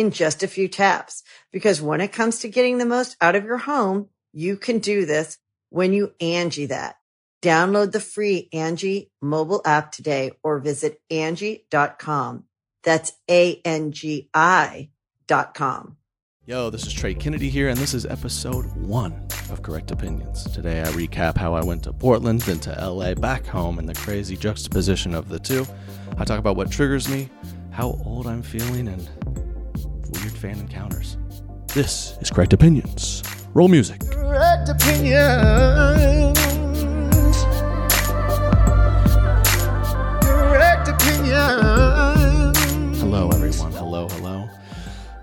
in just a few taps. Because when it comes to getting the most out of your home, you can do this when you Angie that. Download the free Angie mobile app today or visit Angie.com. That's A-N-G-I dot com. Yo, this is Trey Kennedy here, and this is episode one of Correct Opinions. Today I recap how I went to Portland, then to LA, back home, and the crazy juxtaposition of the two. I talk about what triggers me, how old I'm feeling, and weird fan encounters. This is Correct Opinions. Roll music. Correct Opinions. Correct Opinions. Hello, everyone. Hello, hello.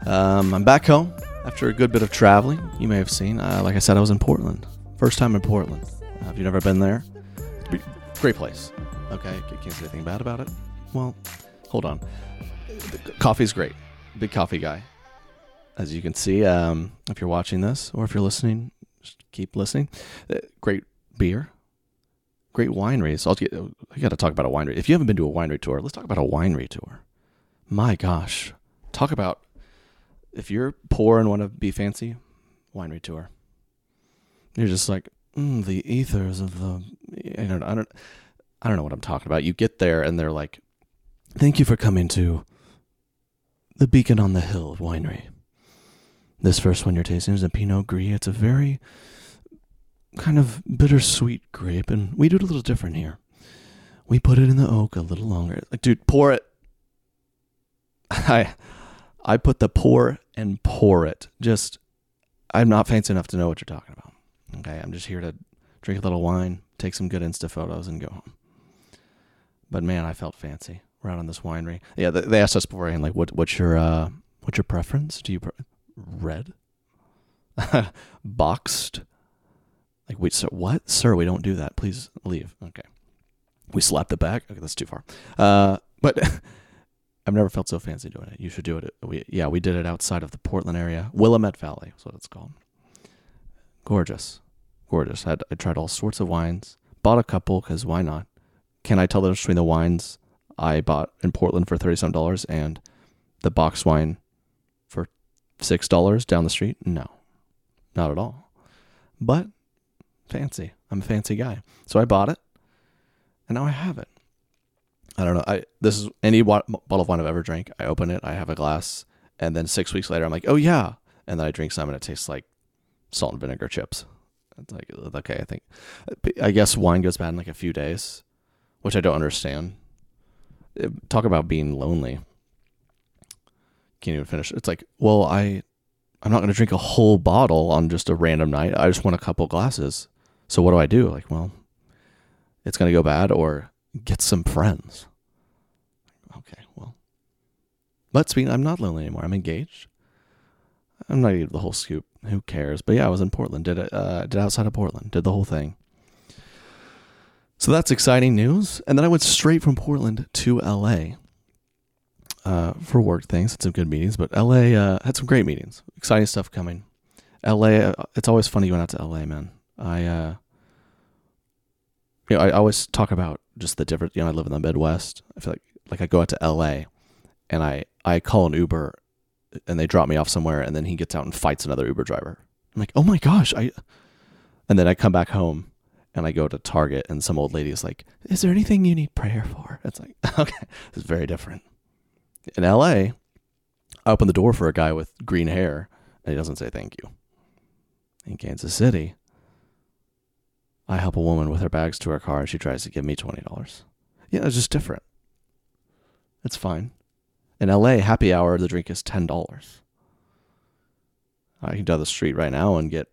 Um, I'm back home after a good bit of traveling. You may have seen. Uh, like I said, I was in Portland. First time in Portland. Uh, have you never been there? Great place. Okay, can't say anything bad about it. Well, hold on. The coffee's great big coffee guy. As you can see, um, if you're watching this or if you're listening, just keep listening. Uh, great beer, great wineries. I'll get, I got to talk about a winery. If you haven't been to a winery tour, let's talk about a winery tour. My gosh, talk about if you're poor and want to be fancy, winery tour. You're just like mm, the ethers of the. I don't. I don't. I don't know what I'm talking about. You get there and they're like, "Thank you for coming to the Beacon on the Hill winery. This first one you're tasting is a Pinot Gris. It's a very kind of bittersweet grape, and we do it a little different here. We put it in the oak a little longer. Like, dude, pour it. I, I put the pour and pour it. Just, I'm not fancy enough to know what you're talking about. Okay, I'm just here to drink a little wine, take some good Insta photos, and go home. But man, I felt fancy around on this winery. Yeah, they asked us beforehand, like, what, what's your, uh, what's your preference? Do you pre- red, boxed? Like, wait, sir, what, sir? We don't do that. Please leave. Okay, we slapped it back. Okay, that's too far. Uh, but I've never felt so fancy doing it. You should do it. We, yeah, we did it outside of the Portland area, Willamette Valley. That's what it's called. Gorgeous, gorgeous. I, I tried all sorts of wines. Bought a couple because why not? Can I tell the difference between the wines I bought in Portland for thirty some dollars and the box wine for six dollars down the street? No, not at all. But fancy. I'm a fancy guy, so I bought it, and now I have it. I don't know. I this is any wa- bottle of wine I've ever drank. I open it, I have a glass, and then six weeks later, I'm like, oh yeah, and then I drink some, and it tastes like salt and vinegar chips. It's like okay, I think, I guess wine goes bad in like a few days, which I don't understand talk about being lonely. Can't even finish. It's like, well, I, I'm not going to drink a whole bottle on just a random night. I just want a couple glasses. So what do I do? Like, well, it's going to go bad, or get some friends. Okay, well, let's be. I'm not lonely anymore. I'm engaged. I'm not even the whole scoop. Who cares? But yeah, I was in Portland. Did it? Uh, did outside of Portland. Did the whole thing. So that's exciting news. And then I went straight from Portland to LA uh, for work things. Had some good meetings, but LA uh, had some great meetings. Exciting stuff coming. LA, uh, it's always funny going out to LA, man. I, uh, you know, I always talk about just the different. You know, I live in the Midwest. I feel like like I go out to LA, and I I call an Uber, and they drop me off somewhere, and then he gets out and fights another Uber driver. I'm like, oh my gosh, I. And then I come back home, and I go to Target and some old lady is like, "Is there anything you need prayer for?" It's like, okay, it's very different. In LA, I open the door for a guy with green hair and he doesn't say thank you. in Kansas City, I help a woman with her bags to her car and she tries to give me $20. Yeah, it's just different. It's fine. In LA, happy hour, the drink is $10. I can down the street right now and get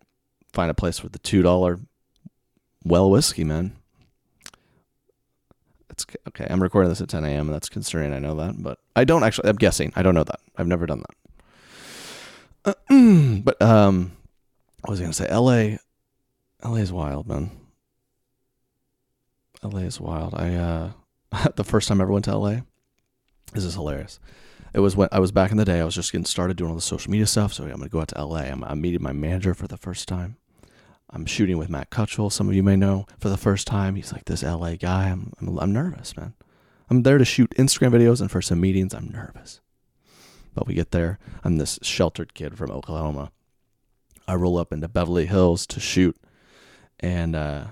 find a place with the $2 well whiskey, man. It's okay. I'm recording this at 10 a.m. and that's concerning. I know that, but I don't actually. I'm guessing. I don't know that. I've never done that. Uh, but um, I was gonna say L.A. L.A. is wild, man. L.A. is wild. I uh, the first time I ever went to L.A. This is hilarious. It was when I was back in the day. I was just getting started doing all the social media stuff. So I'm gonna go out to L.A. I'm, I'm meeting my manager for the first time. I'm shooting with Matt Cutshall. Some of you may know for the first time. He's like this LA guy. I'm, I'm, I'm nervous, man. I'm there to shoot Instagram videos, and for some meetings, I'm nervous. But we get there. I'm this sheltered kid from Oklahoma. I roll up into Beverly Hills to shoot, and uh,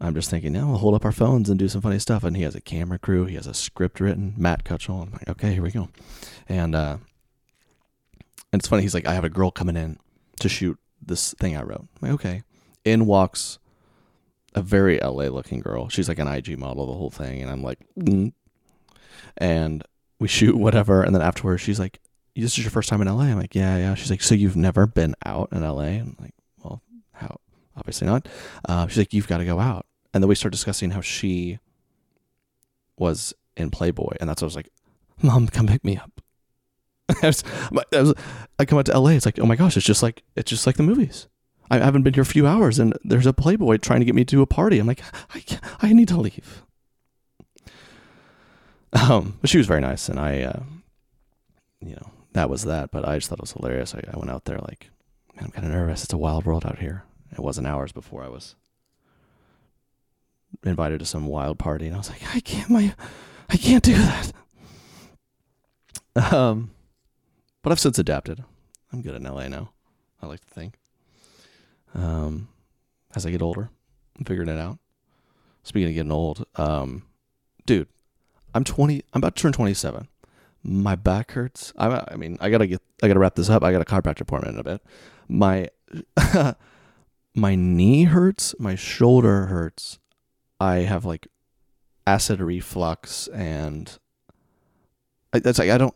I'm just thinking, now we'll hold up our phones and do some funny stuff. And he has a camera crew. He has a script written. Matt Cutshall. I'm like, okay, here we go. And uh, and it's funny. He's like, I have a girl coming in to shoot this thing I wrote. I'm like, okay. In walks a very LA looking girl. She's like an IG model, the whole thing. And I'm like, mm. and we shoot whatever. And then afterwards, she's like, this is your first time in LA? I'm like, yeah, yeah. She's like, so you've never been out in LA? I'm like, well, how? Obviously not. Uh, she's like, you've got to go out. And then we start discussing how she was in Playboy. And that's what I was like, mom, come pick me up. I, was, I, was, I come out to LA. It's like, oh my gosh, it's just like it's just like the movies. I haven't been here a few hours, and there's a Playboy trying to get me to a party. I'm like, I, I need to leave. Um, but she was very nice, and I, uh, you know, that was that. But I just thought it was hilarious. I, I went out there like, man, I'm kind of nervous. It's a wild world out here. It wasn't hours before I was invited to some wild party, and I was like, I can't, my, I can't do that. Um, but I've since adapted. I'm good in LA now. I like to think. Um, as I get older, I'm figuring it out. Speaking of getting old, um, dude, I'm 20. I'm about to turn 27. My back hurts. I, I mean, I gotta get. I gotta wrap this up. I got a chiropractor appointment in a bit. My my knee hurts. My shoulder hurts. I have like acid reflux, and I, that's like I don't.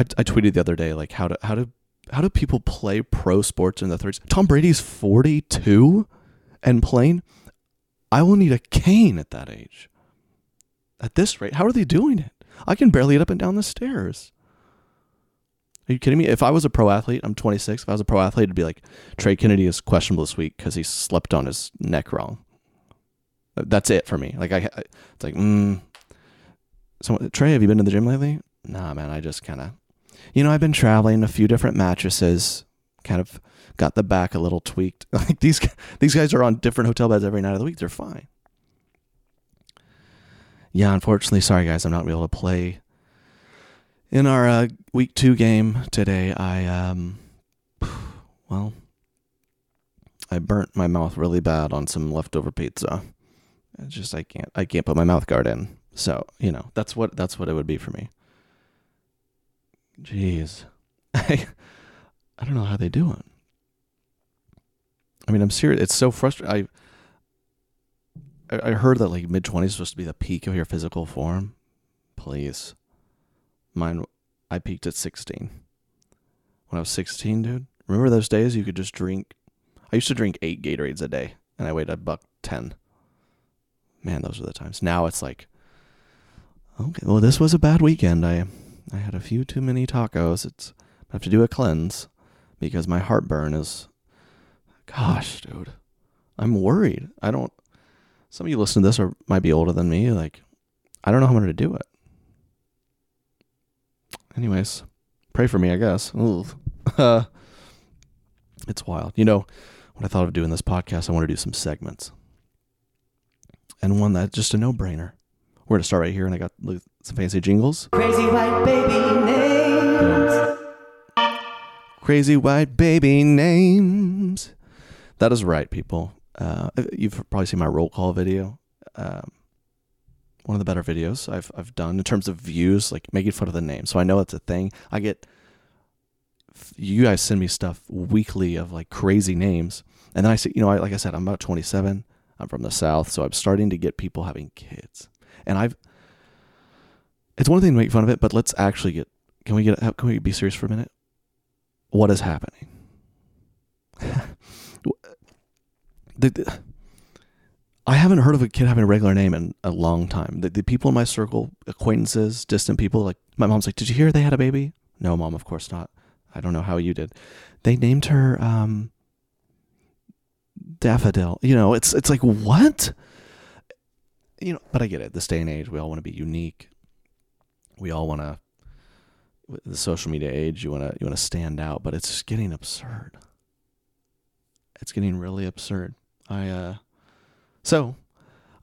I, I tweeted the other day like how do how do how do people play pro sports in the 30s? Tom Brady's 42 and playing. I will need a cane at that age. At this rate, how are they doing it? I can barely get up and down the stairs. Are you kidding me? If I was a pro athlete, I'm 26. If I was a pro athlete, it'd be like Trey Kennedy is questionable this week because he slept on his neck wrong. That's it for me. Like I, it's like, mm. So Trey, have you been to the gym lately? Nah, man. I just kind of you know, I've been traveling a few different mattresses, kind of got the back a little tweaked. Like these these guys are on different hotel beds every night of the week. They're fine. Yeah, unfortunately, sorry guys, I'm not able to play in our uh, week two game today. I um, well, I burnt my mouth really bad on some leftover pizza. It's just I can't I can't put my mouth guard in. So you know that's what that's what it would be for me. Jeez. I, I don't know how they do it. I mean, I'm serious. It's so frustrating. I, I heard that like mid 20s is supposed to be the peak of your physical form. Please. Mine, I peaked at 16. When I was 16, dude. Remember those days you could just drink? I used to drink eight Gatorades a day and I weighed a buck 10. Man, those were the times. Now it's like, okay, well, this was a bad weekend. I I had a few too many tacos. It's I have to do a cleanse because my heartburn is gosh, dude. I'm worried. I don't some of you listening to this or might be older than me, like I don't know how I'm gonna do it. Anyways, pray for me, I guess. Uh, it's wild. You know, when I thought of doing this podcast, I want to do some segments. And one that's just a no brainer. We're to start right here, and I got some fancy jingles. Crazy white baby names. Crazy white baby names. That is right, people. Uh, you've probably seen my roll call video. Um, one of the better videos I've I've done in terms of views, like making fun of the name. So I know it's a thing. I get you guys send me stuff weekly of like crazy names, and then I say, you know, I, like I said, I'm about 27. I'm from the South, so I'm starting to get people having kids, and I've. It's one thing to make fun of it, but let's actually get. Can we get? Can we be serious for a minute? What is happening? the, the, I haven't heard of a kid having a regular name in a long time. The, the people in my circle, acquaintances, distant people, like my mom's like, "Did you hear they had a baby?" No, mom, of course not. I don't know how you did. They named her um, Daffodil. You know, it's it's like what? You know, but I get it. This day and age, we all want to be unique. We all want to. The social media age, you want to you want to stand out, but it's getting absurd. It's getting really absurd. I uh, so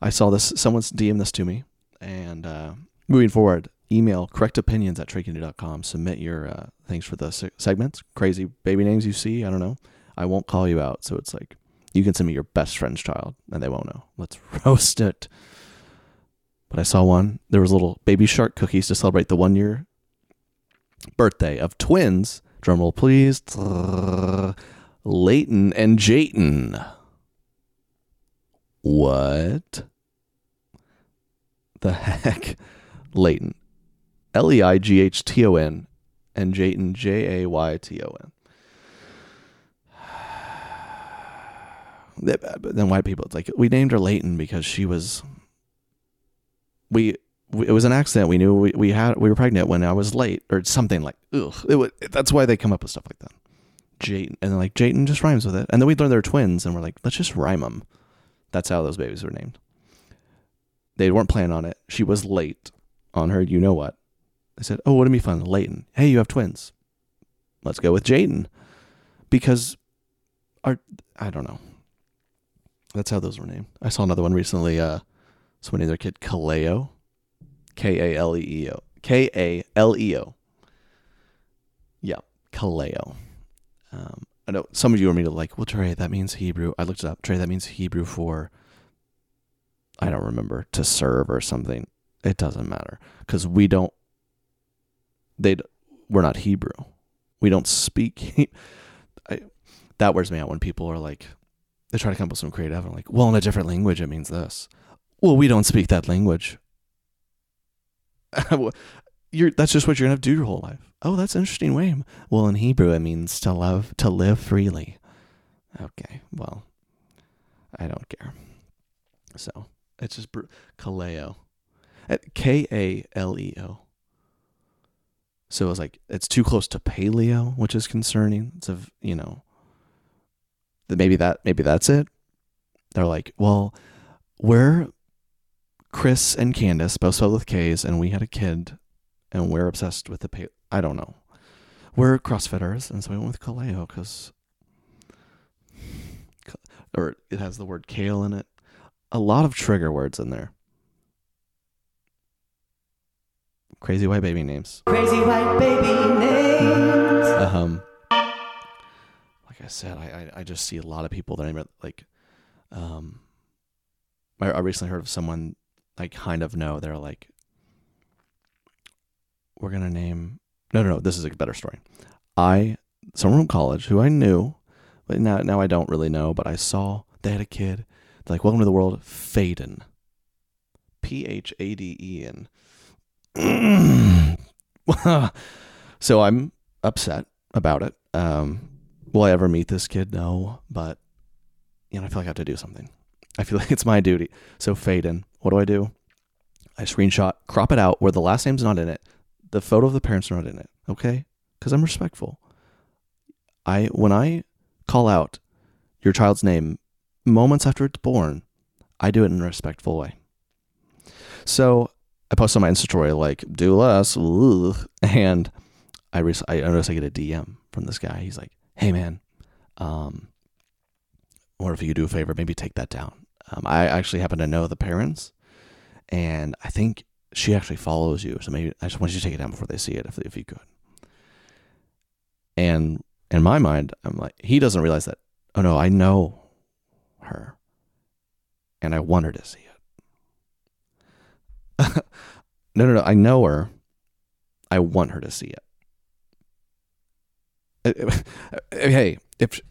I saw this. Someone's DM this to me, and uh, moving forward, email correctopinions at treykennedy.com. Submit your uh, things for the se- segments, crazy baby names you see. I don't know. I won't call you out. So it's like you can send me your best friend's child and they won't know. Let's roast it. But I saw one. There was little baby shark cookies to celebrate the one year birthday of twins. Drumroll, please. Leighton and Jayton. What the heck? Leighton. L E I G H T O N and Jayton J A Y T O N. Then white people, it's like we named her Leighton because she was. We, we it was an accident. We knew we, we had we were pregnant when I was late or something like ugh. It was, that's why they come up with stuff like that. Jayton and like Jayton just rhymes with it, and then we learned they're twins, and we're like let's just rhyme them. That's how those babies were named. They weren't planning on it. She was late on her. You know what? I said, "Oh, wouldn't it be fun, Leighton? Hey, you have twins. Let's go with Jayden, because our I don't know. That's how those were named. I saw another one recently. Uh, someone named their kid Kaleo, K A L E E O, K A L E O. Yeah, Kaleo. Um, I know some of you are me to like, well, Trey, that means Hebrew. I looked it up. Trey, that means Hebrew for. I don't remember to serve or something. It doesn't matter because we don't they we're not Hebrew. We don't speak. I, that wears me out when people are like, they try to come up with some creative. I'm like, well, in a different language, it means this. Well, we don't speak that language. you're that's just what you're have to do your whole life. Oh, that's an interesting way. Well, in Hebrew, it means to love, to live freely. Okay, well, I don't care. So it's just br- Kaleo, uh, K A L E O. So it was like it's too close to paleo, which is concerning. It's a you know maybe that maybe that's it. They're like, well, we're Chris and Candace, both spelled with K's, and we had a kid, and we're obsessed with the paleo. I don't know. We're CrossFitters, and so we went with Kaleo because, or it has the word kale in it. A lot of trigger words in there. Crazy white baby names. Crazy white baby names. Um, like I said, I, I, I just see a lot of people that I like. Um, I, I recently heard of someone I kind of know. They're like, we're gonna name. No, no, no. This is a better story. I someone from college who I knew, but now now I don't really know. But I saw they had a kid. They're like, welcome to the world, Phaedon. P H A D E N. so I'm upset about it. Um, will I ever meet this kid? No, but you know, I feel like I have to do something. I feel like it's my duty. So Phaedon, what do I do? I screenshot, crop it out where the last name's not in it. The photo of the parents are not in it. Okay, because I'm respectful. I when I call out your child's name moments after it's born, I do it in a respectful way. So I post on my Insta story like do less, and I re- I notice I get a DM from this guy. He's like, "Hey man, um, wonder if you do a favor, maybe take that down." Um, I actually happen to know the parents, and I think she actually follows you. So maybe I just want you to take it down before they see it, if if you could. And in my mind, I'm like, he doesn't realize that. Oh no, I know her, and I want her to see it. no, no, no. I know her. I want her to see it. hey, if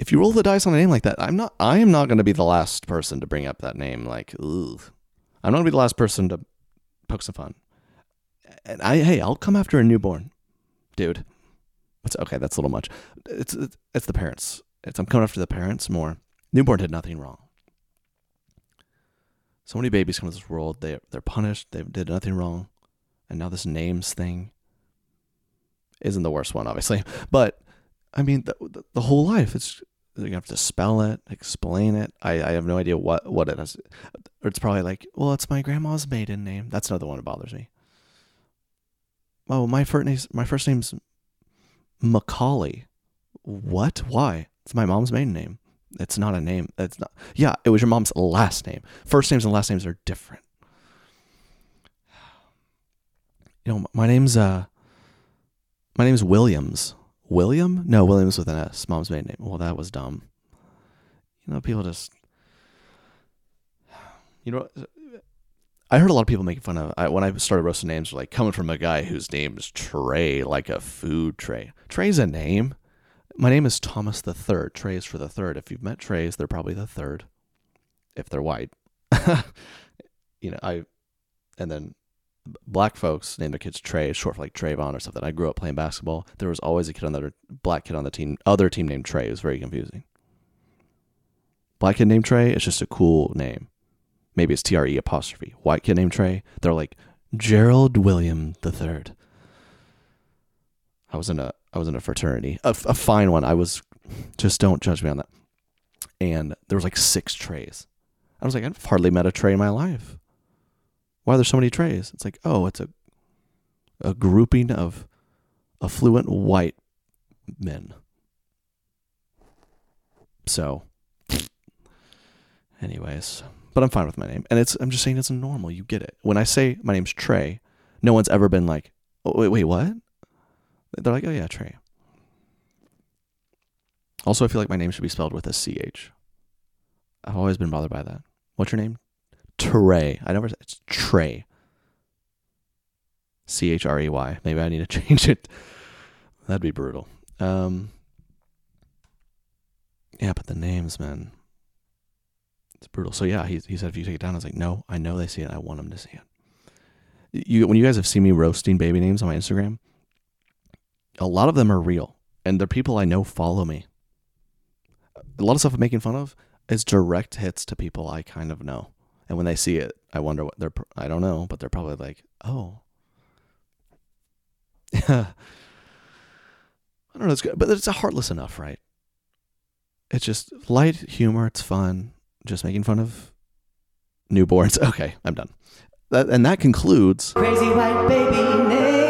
if you roll the dice on a name like that, I'm not. I am not going to be the last person to bring up that name. Like. I'm not going to be the last person to poke some fun. And I, hey, I'll come after a newborn, dude. It's okay. That's a little much. It's it's, it's the parents. It's I'm coming after the parents more. Newborn did nothing wrong. So many babies come to this world. They they're punished. They did nothing wrong, and now this names thing isn't the worst one, obviously. But I mean, the, the, the whole life, it's you have to spell it, explain it. I, I have no idea what, what it is. It's probably like, well, it's my grandma's maiden name. That's another one that bothers me. Oh, my first name, my first name's Macaulay. What? Why? It's my mom's maiden name. It's not a name. It's not. Yeah, it was your mom's last name. First names and last names are different. You know, my name's uh, my name's Williams. William? No, Williams with an S. Mom's maiden name. Well, that was dumb. You know, people just. You know, I heard a lot of people making fun of I, when I started roasting names, like coming from a guy whose name is Trey, like a food tray. Trey's a name. My name is Thomas the Third. Trey is for the third. If you've met Treys, they're probably the third, if they're white. you know, I, and then black folks name their kids Trey, short for like Trayvon or something. I grew up playing basketball. There was always a kid on the black kid on the team, other team named Trey. It was very confusing. Black kid named Trey, it's just a cool name. Maybe it's T R E apostrophe. White kid named Trey, they're like Gerald William the Third. I was in a I was in a fraternity, a, a fine one. I was just don't judge me on that. And there was like six Treys. I was like, I've hardly met a Trey in my life why are there so many Treys? It's like, oh, it's a a grouping of affluent white men. So, anyways, but I'm fine with my name, and it's I'm just saying it's normal. You get it. When I say my name's Trey, no one's ever been like, oh, wait, wait, what? They're like, oh yeah, Trey. Also, I feel like my name should be spelled with a ch. I've always been bothered by that. What's your name? Trey. I never. Said it's Trey. C H R E Y. Maybe I need to change it. That'd be brutal. Um. Yeah, but the names, man. It's brutal. So yeah, he he said if you take it down, I was like, no, I know they see it. I want them to see it. You when you guys have seen me roasting baby names on my Instagram, a lot of them are real, and they're people I know follow me. A lot of stuff I'm making fun of is direct hits to people I kind of know. And when they see it, I wonder what they're, I don't know, but they're probably like, oh. I don't know, it's good, but it's a heartless enough, right? It's just light humor, it's fun, just making fun of newborns. Okay, I'm done. That, and that concludes Crazy White Baby Names.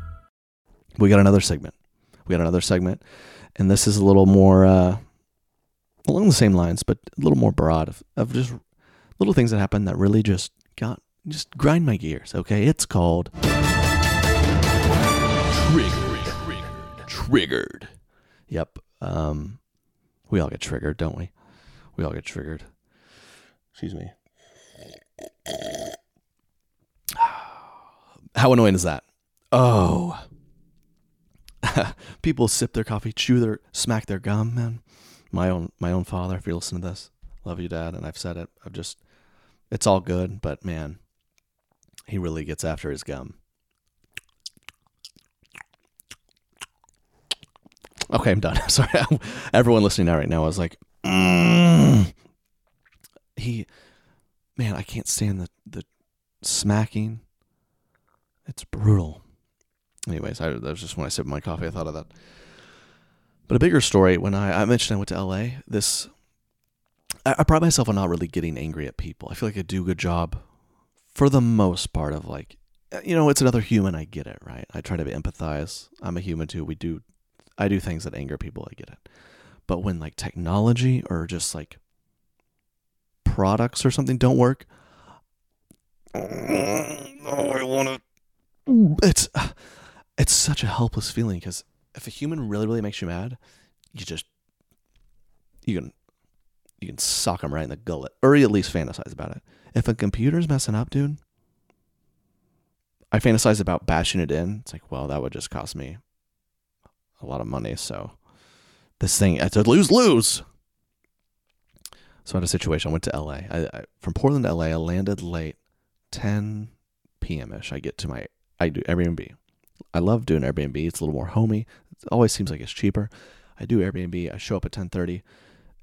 We got another segment. We got another segment, and this is a little more uh, along the same lines, but a little more broad of, of just little things that happen that really just got just grind my gears. Okay, it's called triggered. Triggered. Yep. Um, we all get triggered, don't we? We all get triggered. Excuse me. How annoying is that? Oh. People sip their coffee, chew their, smack their gum, man. My own, my own father. If you listen to this, love you, Dad, and I've said it. I've just, it's all good, but man, he really gets after his gum. Okay, I'm done. Sorry, everyone listening now right now is like, mm. he, man, I can't stand the the smacking. It's brutal. Anyways, I, that was just when I sipped my coffee, I thought of that. But a bigger story, when I, I mentioned I went to LA, this, I, I pride myself on not really getting angry at people. I feel like I do a good job for the most part of like, uh, you know, it's another human. I get it, right? I try to empathize. I'm a human too. We do, I do things that anger people. I get it. But when like technology or just like products or something don't work, oh, I want to. It's it's such a helpless feeling because if a human really really makes you mad, you just you can you can sock them right in the gullet, or you at least fantasize about it. If a computer's messing up, dude, I fantasize about bashing it in. It's like, well, that would just cost me a lot of money. So this thing, it's a lose lose. So I had a situation. I went to LA. I, I, from Portland to LA, I landed late, 10 p.m. ish. I get to my I do Airbnb. I love doing Airbnb. It's a little more homey. It always seems like it's cheaper. I do Airbnb. I show up at 10:30.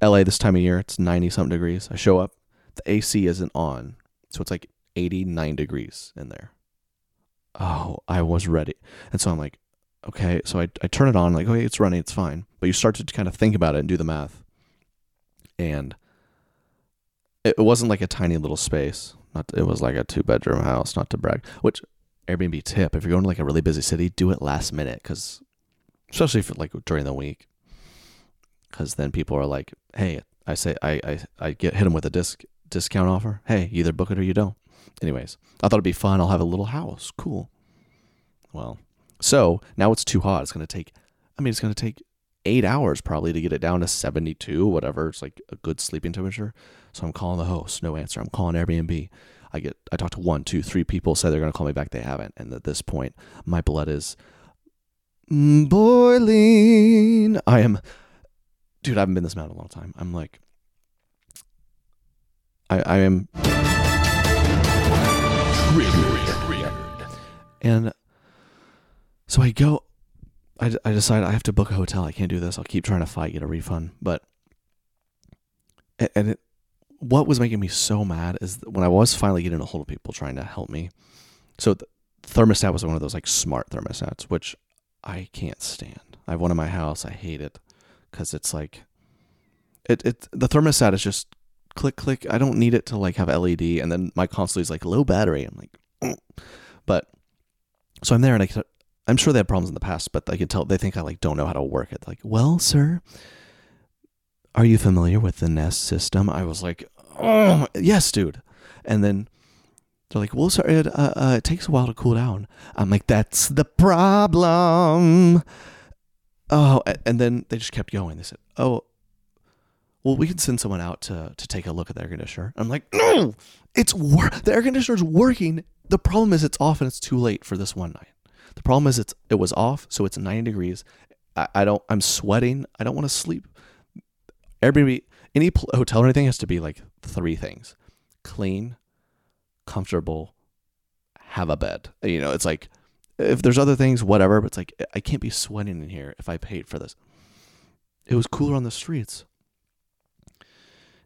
LA this time of year, it's 90 something degrees. I show up, the AC isn't on. So it's like 89 degrees in there. Oh, I was ready. And so I'm like, okay, so I, I turn it on, like, okay, it's running, it's fine. But you start to kind of think about it and do the math. And it wasn't like a tiny little space. Not it was like a two bedroom house, not to brag. Which Airbnb tip: if you're going to like a really busy city, do it last minute, because especially for like during the week, because then people are like, "Hey, I say I I I get hit them with a disc discount offer. Hey, either book it or you don't." Anyways, I thought it'd be fun. I'll have a little house. Cool. Well, so now it's too hot. It's gonna take. I mean, it's gonna take eight hours probably to get it down to 72, whatever. It's like a good sleeping temperature. So I'm calling the host. No answer. I'm calling Airbnb. I get I talk to one, two, three people say they're gonna call me back. They haven't. And at this point, my blood is boiling. I am, dude. I haven't been this mad in a long time. I'm like, I I am and so I go. I, I decide I have to book a hotel. I can't do this. I'll keep trying to fight, get a refund. But and it, what was making me so mad is when I was finally getting a hold of people trying to help me. So the thermostat was one of those like smart thermostats, which I can't stand. I have one in my house. I hate it because it's like it it the thermostat is just click click. I don't need it to like have LED, and then my console is like low battery. I'm like, but so I'm there, and I I'm sure they had problems in the past, but I could tell they think I like don't know how to work it. Like, well, sir, are you familiar with the Nest system? I was like, oh, yes, dude. And then they're like, well, sir, it, uh, uh, it takes a while to cool down. I'm like, that's the problem. Oh, and then they just kept going. They said, oh, well, we can send someone out to, to take a look at the air conditioner. I'm like, no, it's wor- the air conditioner's working. The problem is it's off and it's too late for this one night. The problem is it's it was off, so it's 90 degrees. I, I don't. I'm sweating. I don't want to sleep. Airbnb, any pl- hotel or anything has to be like three things: clean, comfortable, have a bed. You know, it's like if there's other things, whatever. But it's like I can't be sweating in here if I paid for this. It was cooler on the streets.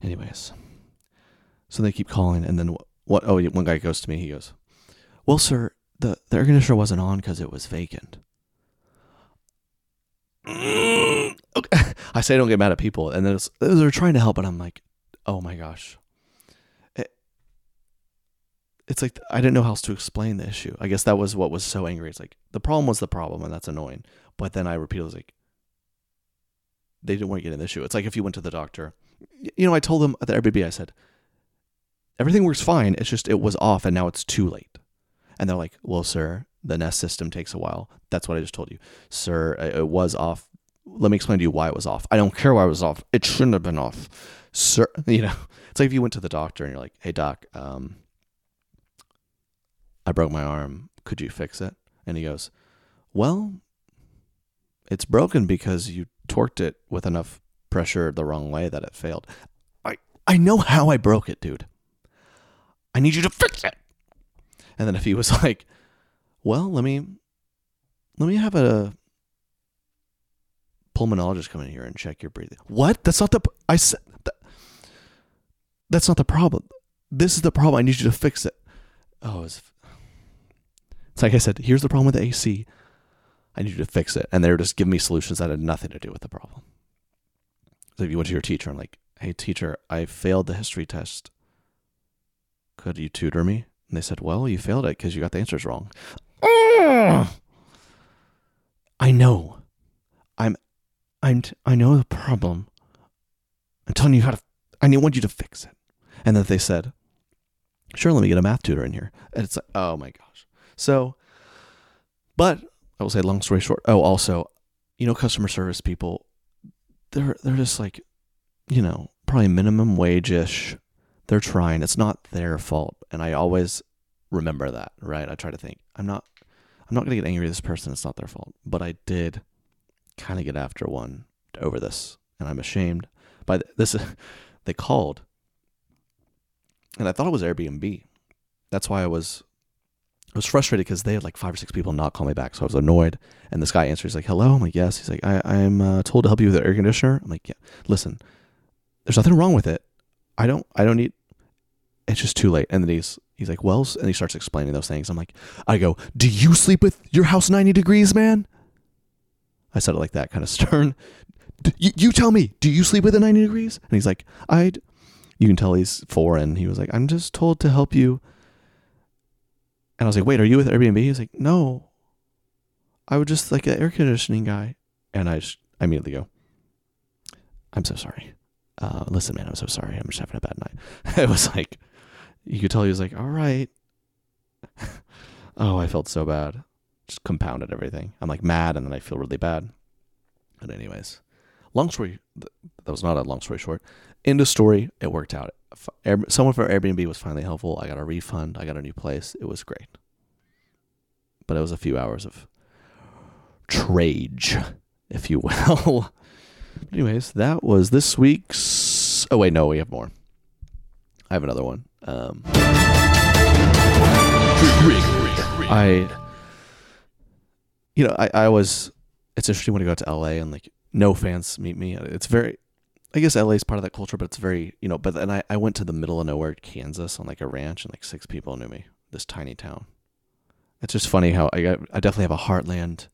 Anyways, so they keep calling, and then what? what oh, one guy goes to me. He goes, "Well, sir, the, the air conditioner wasn't on because it was vacant." okay. I say don't get mad at people, and then they're trying to help, and I'm like, oh my gosh. It, it's like I didn't know how else to explain the issue. I guess that was what was so angry. It's like the problem was the problem, and that's annoying. But then I repeatedly was like, they didn't want to get an issue. It's like if you went to the doctor, you know, I told them at the Airbnb, I said, everything works fine. It's just it was off and now it's too late. And they're like, well, sir, the Nest system takes a while. That's what I just told you, sir. It was off. Let me explain to you why it was off. I don't care why it was off. It shouldn't have been off, sir. You know, it's like if you went to the doctor and you're like, hey, doc, um, I broke my arm. Could you fix it? And he goes, well, it's broken because you torqued it with enough pressure the wrong way that it failed. I I know how I broke it, dude. I need you to fix it. And then if he was like, "Well, let me let me have a pulmonologist come in here and check your breathing." What? That's not the I said that, That's not the problem. This is the problem. I need you to fix it. Oh, it's, it's like I said, here's the problem with the AC. I need you to fix it. And they were just giving me solutions that had nothing to do with the problem. So if you went to your teacher and like, hey teacher, I failed the history test. Could you tutor me? And they said, well, you failed it because you got the answers wrong. Ugh! I know. I'm, I'm, t- I know the problem. I'm telling you how to. I want you to fix it. And then they said, sure, let me get a math tutor in here. And it's like, oh my gosh. So, but I will say, long story short. Oh, also, you know, customer service people, they're they're just like, you know, probably minimum wage ish. They're trying. It's not their fault, and I always remember that. Right? I try to think. I'm not. I'm not gonna get angry at this person. It's not their fault. But I did kind of get after one over this, and I'm ashamed. By th- this, they called, and I thought it was Airbnb. That's why I was I was frustrated because they had like five or six people not call me back. So I was annoyed. And this guy answers, like, hello. I'm like, yes. He's like, I, I'm uh, told to help you with the air conditioner. I'm like, yeah, listen, there's nothing wrong with it. I don't, I don't need, it's just too late. And then he's, he's like, well, and he starts explaining those things. I'm like, I go, do you sleep with your house 90 degrees, man? I said it like that, kind of stern. "D- You, you tell me, do you sleep with it 90 degrees? And he's like, I, you can tell he's foreign. He was like, I'm just told to help you and I was like, wait, are you with Airbnb? He's like, no. I would just like an air conditioning guy. And I just I immediately go, I'm so sorry. Uh, listen, man, I'm so sorry. I'm just having a bad night. it was like, you could tell he was like, all right. oh, I felt so bad. Just compounded everything. I'm like mad and then I feel really bad. But, anyways, long story, that was not a long story short. End of story, it worked out. Someone from Airbnb was finally helpful. I got a refund. I got a new place. It was great. But it was a few hours of trage, if you will. Anyways, that was this week's. Oh wait, no, we have more. I have another one. Um, I, you know, I, I was. It's interesting when you go to LA and like no fans meet me. It's very. I guess LA is part of that culture, but it's very, you know. But then I, I went to the middle of nowhere, Kansas, on like a ranch, and like six people knew me. This tiny town. It's just funny how I I definitely have a heartland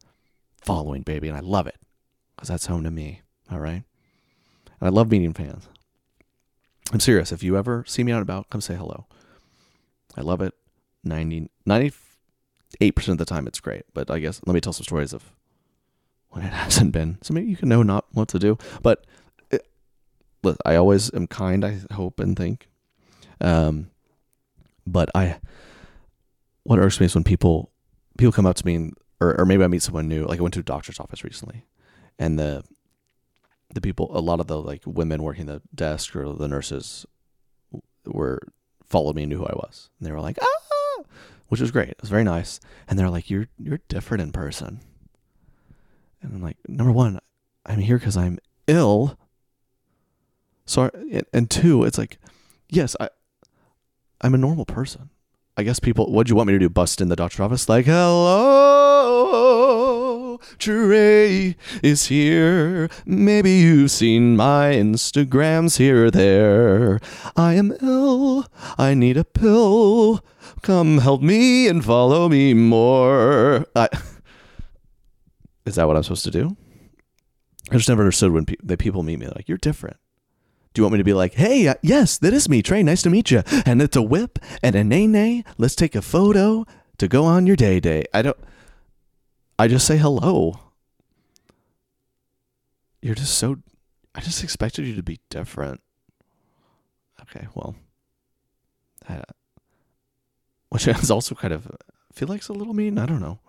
following, baby, and I love it because that's home to me. All right, and I love meeting fans. I'm serious. If you ever see me out and about, come say hello. I love it. 90, 98% of the time, it's great. But I guess let me tell some stories of when it hasn't been. So maybe you can know not what to do. But it, look, I always am kind, I hope and think. Um, but I, what irks me is when people people come up to me and, or, or maybe I meet someone new. Like I went to a doctor's office recently, and the the people, a lot of the like women working the desk or the nurses were followed me and knew who I was. And they were like, ah, which was great. It was very nice. And they're like, you're you're different in person. And I'm like, number one, I'm here because I'm ill. So, I- and two, it's like, yes, I, I'm a normal person. I guess people, what'd you want me to do? Bust in the doctor's office? Like, hello, Trey is here. Maybe you've seen my Instagrams here or there. I am ill. I need a pill. Come help me and follow me more. I, is that what I'm supposed to do? I just never understood when pe- the people meet me like, you're different. Do you want me to be like, hey, uh, yes, that is me, Trey. Nice to meet you. And it's a whip and a nay nay. Let's take a photo to go on your day day. I don't. I just say hello. you're just so. I just expected you to be different. Okay, well, I, which is also kind of feel like it's a little mean. I don't know.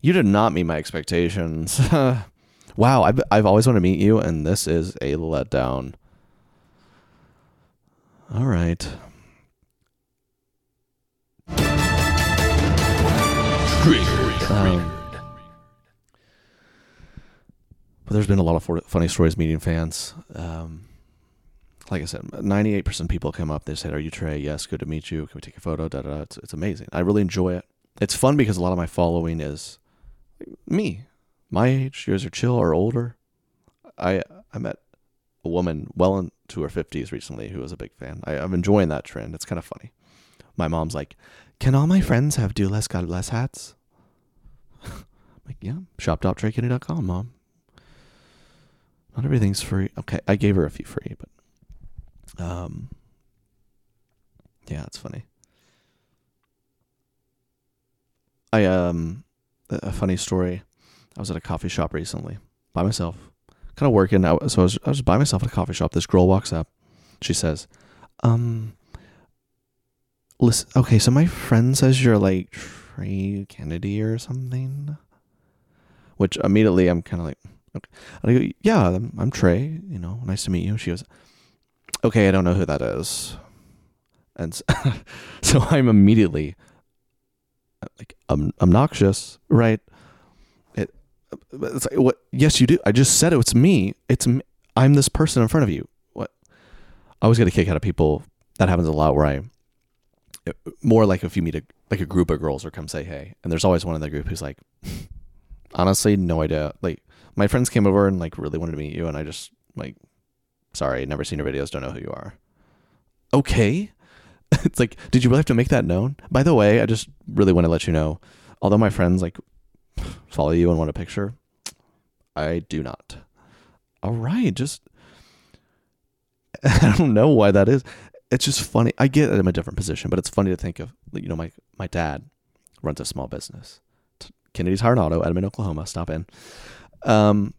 You did not meet my expectations. wow, I've I've always wanted to meet you, and this is a letdown. All right. Trigger. Um, but there's been a lot of funny stories meeting fans. Um, like I said, 98% of people come up. They said, "Are you Trey? Yes, good to meet you. Can we take a photo?" Da, da, da. It's, it's amazing. I really enjoy it. It's fun because a lot of my following is me, my age. Yours are chill or older. I I met a woman well into her 50s recently who was a big fan. I, I'm enjoying that trend. It's kind of funny. My mom's like, "Can all my friends have do less, God bless hats?" Like, yeah, shop.treykennedy.com, mom. Not everything's free. Okay, I gave her a few free, but um, yeah, it's funny. I um, a funny story. I was at a coffee shop recently by myself, kind of working. I, so I was I was by myself at a coffee shop. This girl walks up. She says, "Um, listen. Okay, so my friend says you're like Trey Kennedy or something." Which immediately I'm kind of like, okay. And I go, "Yeah, I'm, I'm Trey. You know, nice to meet you." She goes, "Okay, I don't know who that is," and so, so I'm immediately like um, obnoxious, right? It, it's like, what? Yes, you do. I just said it. It's me. It's me. I'm this person in front of you. What? I always get a kick out of people. That happens a lot. Where I more like if you meet a like a group of girls or come say hey, and there's always one in the group who's like, honestly, no idea. Like my friends came over and like really wanted to meet you, and I just like, sorry, never seen your videos, don't know who you are. Okay. it's like, did you really have to make that known? By the way, I just really want to let you know, although my friends like follow you and want a picture, I do not. All right, just I don't know why that is. It's just funny. I get I'm a different position, but it's funny to think of. You know, my my dad runs a small business, Kennedy's and Auto, Edmond, Oklahoma. Stop in. Um,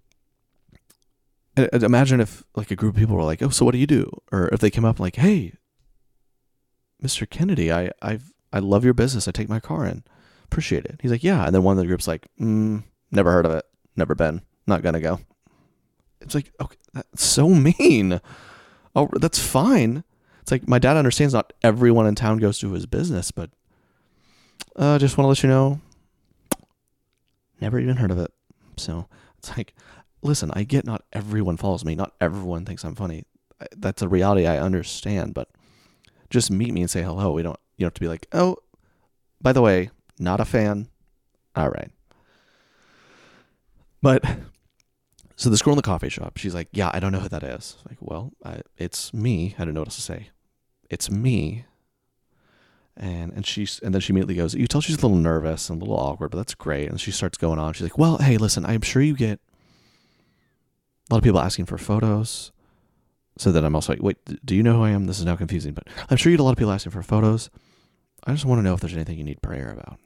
imagine if like a group of people were like, "Oh, so what do you do?" Or if they came up like, "Hey, Mr. Kennedy, I I've I love your business. I take my car in. Appreciate it." He's like, "Yeah." And then one of the groups like, mm, "Never heard of it. Never been. Not gonna go." It's like, okay, that's so mean. Oh, that's fine. It's like my dad understands not everyone in town goes to his business, but uh, just want to let you know, never even heard of it. So it's like, listen, I get not everyone follows me, not everyone thinks I'm funny. That's a reality I understand, but just meet me and say hello. We don't. You don't have to be like, oh, by the way, not a fan. All right. But so this girl in the coffee shop, she's like, "Yeah, I don't know who that is." Like, well, I, it's me. I don't know what else to say. It's me. And and she's and then she immediately goes. You tell she's a little nervous and a little awkward, but that's great. And she starts going on. She's like, "Well, hey, listen, I'm sure you get a lot of people asking for photos." So then I'm also like, "Wait, do you know who I am?" This is now confusing, but I'm sure you get a lot of people asking for photos. I just want to know if there's anything you need prayer about.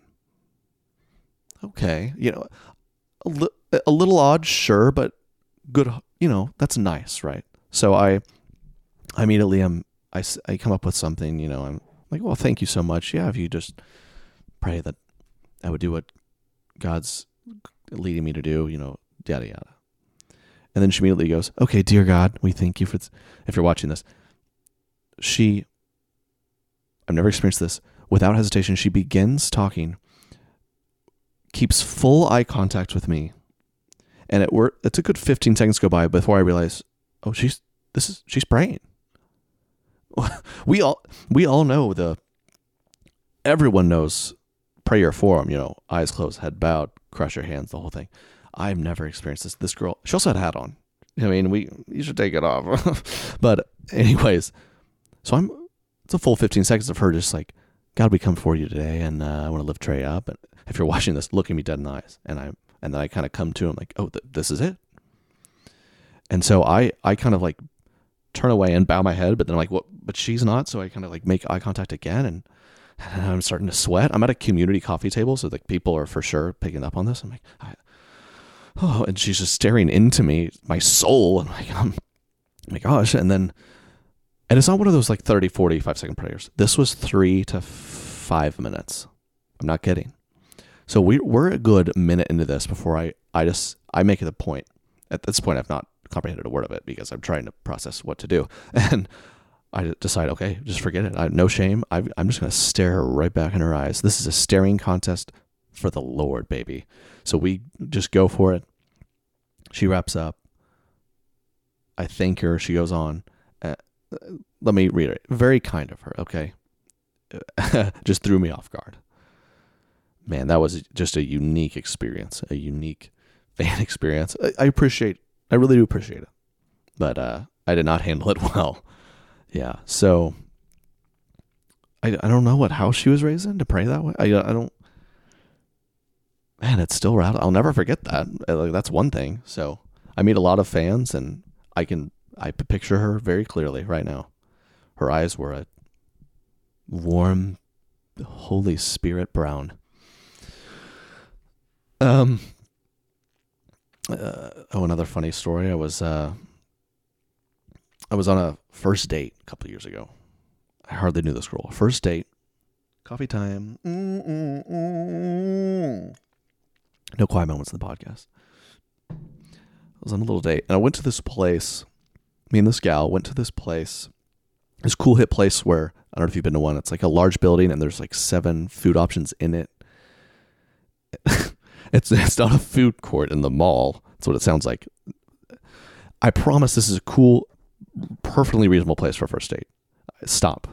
Okay, you know, a, li- a little odd, sure, but good you know that's nice right so i i immediately am I, I come up with something you know i'm like well thank you so much. Yeah if you just pray that i would do what god's leading me to do you know yada yada. And then she immediately goes okay dear god we thank you for if you're watching this. She i've never experienced this. Without hesitation she begins talking keeps full eye contact with me. And it were it's a good 15 seconds go by before I realize, oh, she's this is she's praying. we all we all know the everyone knows prayer form. You know, eyes closed, head bowed, crush your hands, the whole thing. I've never experienced this. This girl, she also had a hat on. I mean, we you should take it off. but anyways, so I'm it's a full 15 seconds of her just like, God, we come for you today, and uh, I want to lift Trey up. And if you're watching this, look at me dead in the eyes, and I and then I kind of come to him like, oh, th- this is it. And so I I kind of like turn away and bow my head, but then I'm like, what? But she's not. So I kind of like make eye contact again, and, and I'm starting to sweat. I'm at a community coffee table, so like people are for sure picking up on this. I'm like, I, oh, and she's just staring into me, my soul. And like, oh my gosh. And then, and it's not one of those like 30, 45 second prayers. This was three to five minutes. I'm not kidding. So we, we're a good minute into this before I, I just, I make it a point. At this point, I've not comprehended a word of it because I'm trying to process what to do. And I decide, okay, just forget it. I, no shame. I, I'm just going to stare right back in her eyes. This is a staring contest for the Lord, baby. So we just go for it. She wraps up. I thank her. She goes on. Uh, let me reiterate. Very kind of her, okay? just threw me off guard. Man, that was just a unique experience, a unique fan experience. I, I appreciate, I really do appreciate it. But uh, I did not handle it well. Yeah. So I, I don't know what house she was raised in to pray that way. I, I don't, man, it's still rattled. I'll never forget that. Uh, like, that's one thing. So I meet a lot of fans, and I can I picture her very clearly right now. Her eyes were a warm, Holy Spirit brown. Um. Uh, oh, another funny story. I was uh, I was on a first date a couple years ago. I hardly knew this girl. First date, coffee time. Mm-mm-mm. No quiet moments in the podcast. I was on a little date and I went to this place. Me and this gal went to this place, this cool hip place where I don't know if you've been to one. It's like a large building and there's like seven food options in it. it's it's not a food court in the mall. That's what it sounds like. I promise this is a cool, perfectly reasonable place for a first date. Stop.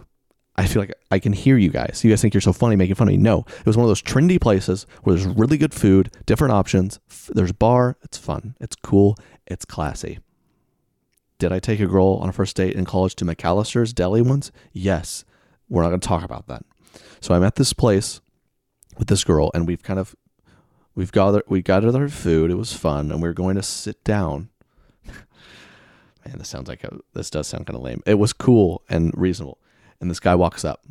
I feel like I can hear you guys. You guys think you're so funny making fun of me. No, it was one of those trendy places where there's really good food, different options. There's bar. It's fun. It's cool. It's classy. Did I take a girl on a first date in college to McAllister's Deli once? Yes. We're not going to talk about that. So I'm at this place with this girl, and we've kind of we've gathered we gathered our food. It was fun, and we are going to sit down. Man, this sounds like a, this does sound kind of lame. It was cool and reasonable and this guy walks up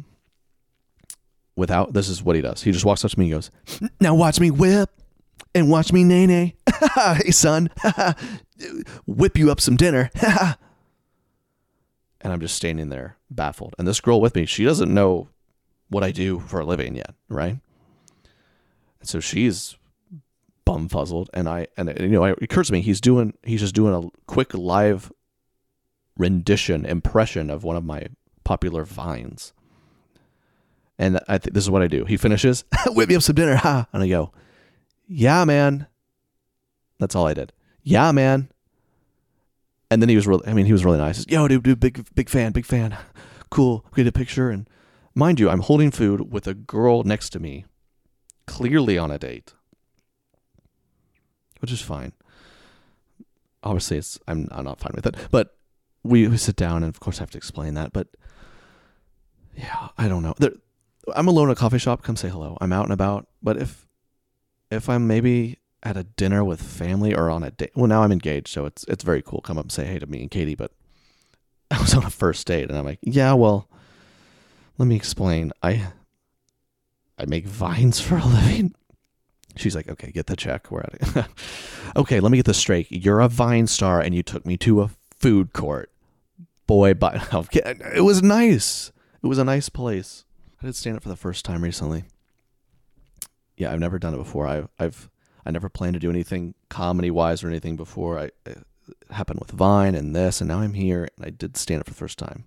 without, this is what he does. He just walks up to me and goes, Now watch me whip and watch me nay nay. hey, son, whip you up some dinner. and I'm just standing there baffled. And this girl with me, she doesn't know what I do for a living yet, right? And so she's bumfuzzled and I and you know it occurs to me he's doing he's just doing a quick live rendition impression of one of my popular vines. And I think this is what I do. He finishes, whip me up some dinner, ha, and I go, yeah, man. That's all I did. Yeah, man. And then he was really, I mean, he was really nice. Yo, dude, dude, big, big fan, big fan. Cool. Get a picture. And mind you, I'm holding food with a girl next to me, clearly on a date, which is fine. Obviously, it's, I'm, I'm not fine with it, but we, we sit down and of course I have to explain that, but yeah, I don't know. There, I'm alone at a coffee shop. Come say hello. I'm out and about. But if if I'm maybe at a dinner with family or on a date, well, now I'm engaged, so it's it's very cool. Come up and say hey to me and Katie. But I was on a first date, and I'm like, yeah, well, let me explain. I I make vines for a living. She's like, okay, get the check. We're at it. okay, let me get this straight. You're a Vine star, and you took me to a food court. Boy, but it was nice. It was a nice place. I did stand up for the first time recently. Yeah, I've never done it before. I, I've I never planned to do anything comedy wise or anything before. I it happened with Vine and this, and now I'm here and I did stand up for the first time.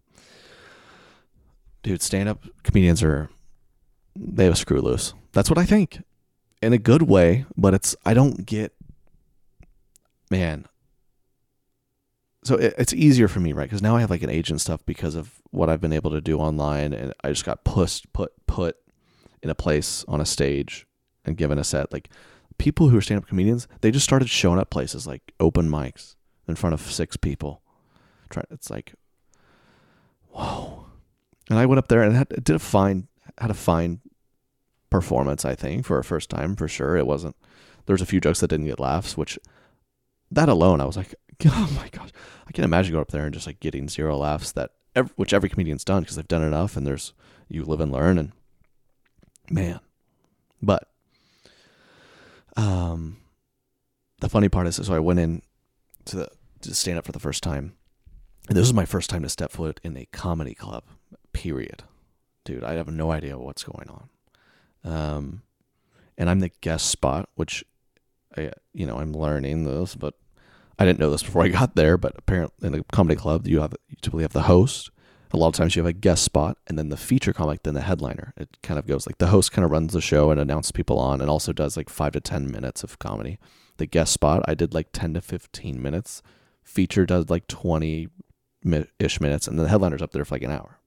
Dude, stand up comedians are they have a screw loose. That's what I think. In a good way, but it's I don't get man, so it, it's easier for me, right? Because now I have like an agent stuff because of what I've been able to do online, and I just got pushed, put, put in a place on a stage and given a set. Like people who are stand-up comedians, they just started showing up places like open mics in front of six people. It's like, whoa. And I went up there and had, did a fine, had a fine performance. I think for a first time, for sure. It wasn't. There was a few jokes that didn't get laughs, which that alone, I was like, oh my gosh, I can't imagine going up there and just like getting zero laughs that every, which every comedian's done because they've done enough and there's you live and learn and man, but um, the funny part is, so I went in to the to stand up for the first time, and this was my first time to step foot in a comedy club. Period, dude. I have no idea what's going on. Um, and I'm the guest spot, which, I, you know, I'm learning this, but I didn't know this before I got there. But apparently, in a comedy club, you have you typically have the host. A lot of times you have a guest spot, and then the feature comic, then the headliner. It kind of goes like the host kind of runs the show and announces people on, and also does like five to ten minutes of comedy. The guest spot, I did like ten to fifteen minutes. Feature does like twenty ish minutes, and then the headliner's up there for like an hour.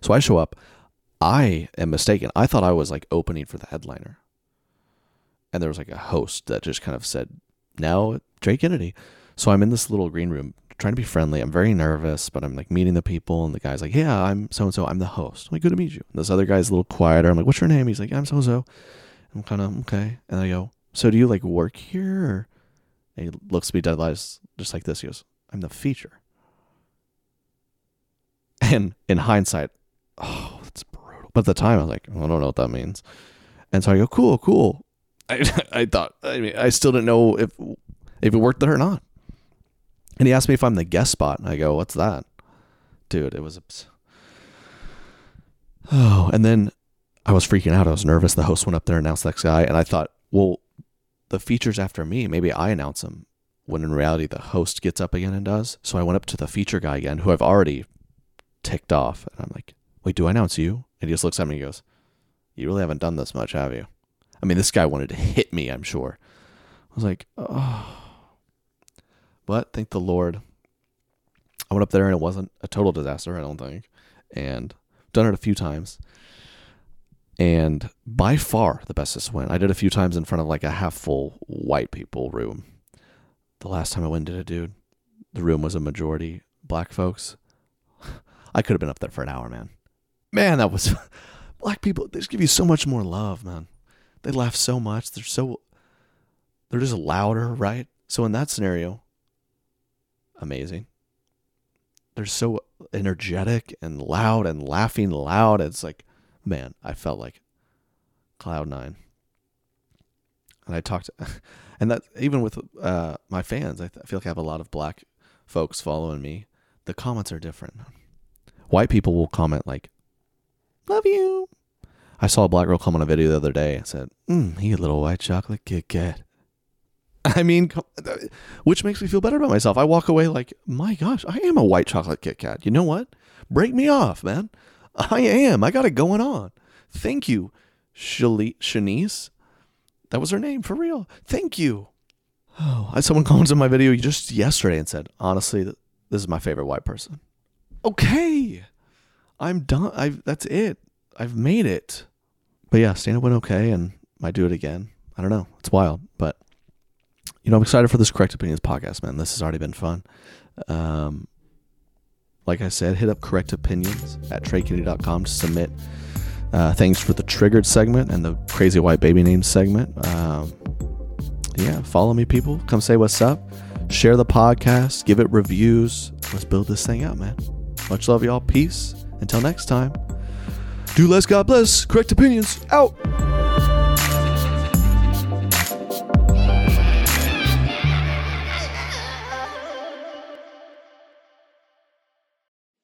So I show up. I am mistaken. I thought I was like opening for the headliner. And there was like a host that just kind of said, now Trey Kennedy. So I'm in this little green room trying to be friendly. I'm very nervous, but I'm like meeting the people. And the guy's like, yeah, I'm so and so. I'm the host. I'm like, good to meet you. And this other guy's a little quieter. I'm like, what's your name? He's like, I'm so and so. I'm kind of, okay. And I go, so do you like work here? And he looks at me dead eyes just like this. He goes, I'm the feature. And in hindsight, oh. But at the time, I was like, oh, I don't know what that means. And so I go, cool, cool. I, I thought, I mean, I still didn't know if if it worked there or not. And he asked me if I'm the guest spot. And I go, what's that? Dude, it was a. Oh, and then I was freaking out. I was nervous. The host went up there and announced that guy. And I thought, well, the feature's after me. Maybe I announce him. When in reality, the host gets up again and does. So I went up to the feature guy again, who I've already ticked off. And I'm like, wait, do I announce you? And he just looks at me and goes, you really haven't done this much, have you? I mean, this guy wanted to hit me, I'm sure. I was like, oh. But thank the Lord. I went up there and it wasn't a total disaster, I don't think. And done it a few times. And by far the bestest win. I did a few times in front of like a half full white people room. The last time I went did it, dude, the room was a majority black folks. I could have been up there for an hour, man. Man, that was black people. They just give you so much more love, man. They laugh so much. They're so they're just louder, right? So in that scenario, amazing. They're so energetic and loud and laughing loud. It's like, man, I felt like cloud nine. And I talked, and that even with uh, my fans, I, th- I feel like I have a lot of black folks following me. The comments are different. White people will comment like, "Love you," I saw a black girl come on a video the other day and said, mm, "You little white chocolate Kit Kat." I mean, which makes me feel better about myself. I walk away like, my gosh, I am a white chocolate Kit Kat. You know what? Break me off, man. I am. I got it going on. Thank you, Shanice. That was her name for real. Thank you. Oh, I someone commented on my video just yesterday and said, honestly, this is my favorite white person. Okay, I'm done. I've that's it. I've made it. But yeah, stand up went okay, and might do it again. I don't know. It's wild, but you know, I'm excited for this Correct Opinions podcast, man. This has already been fun. Um, like I said, hit up Correct Opinions at TreyKennedy.com to submit uh, things for the triggered segment and the crazy white baby name segment. Um, yeah, follow me, people. Come say what's up. Share the podcast. Give it reviews. Let's build this thing up, man. Much love, y'all. Peace. Until next time. Do less, God bless. Correct opinions. Out.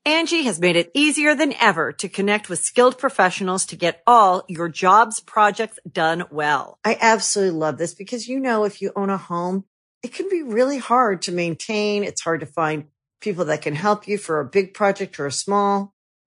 Angi has made it easier than ever to connect with skilled professionals to get all your jobs projects done well. I absolutely love this because, you know, if you own a home, it can be really hard to maintain. It's hard to find people that can help you for a big project or a small.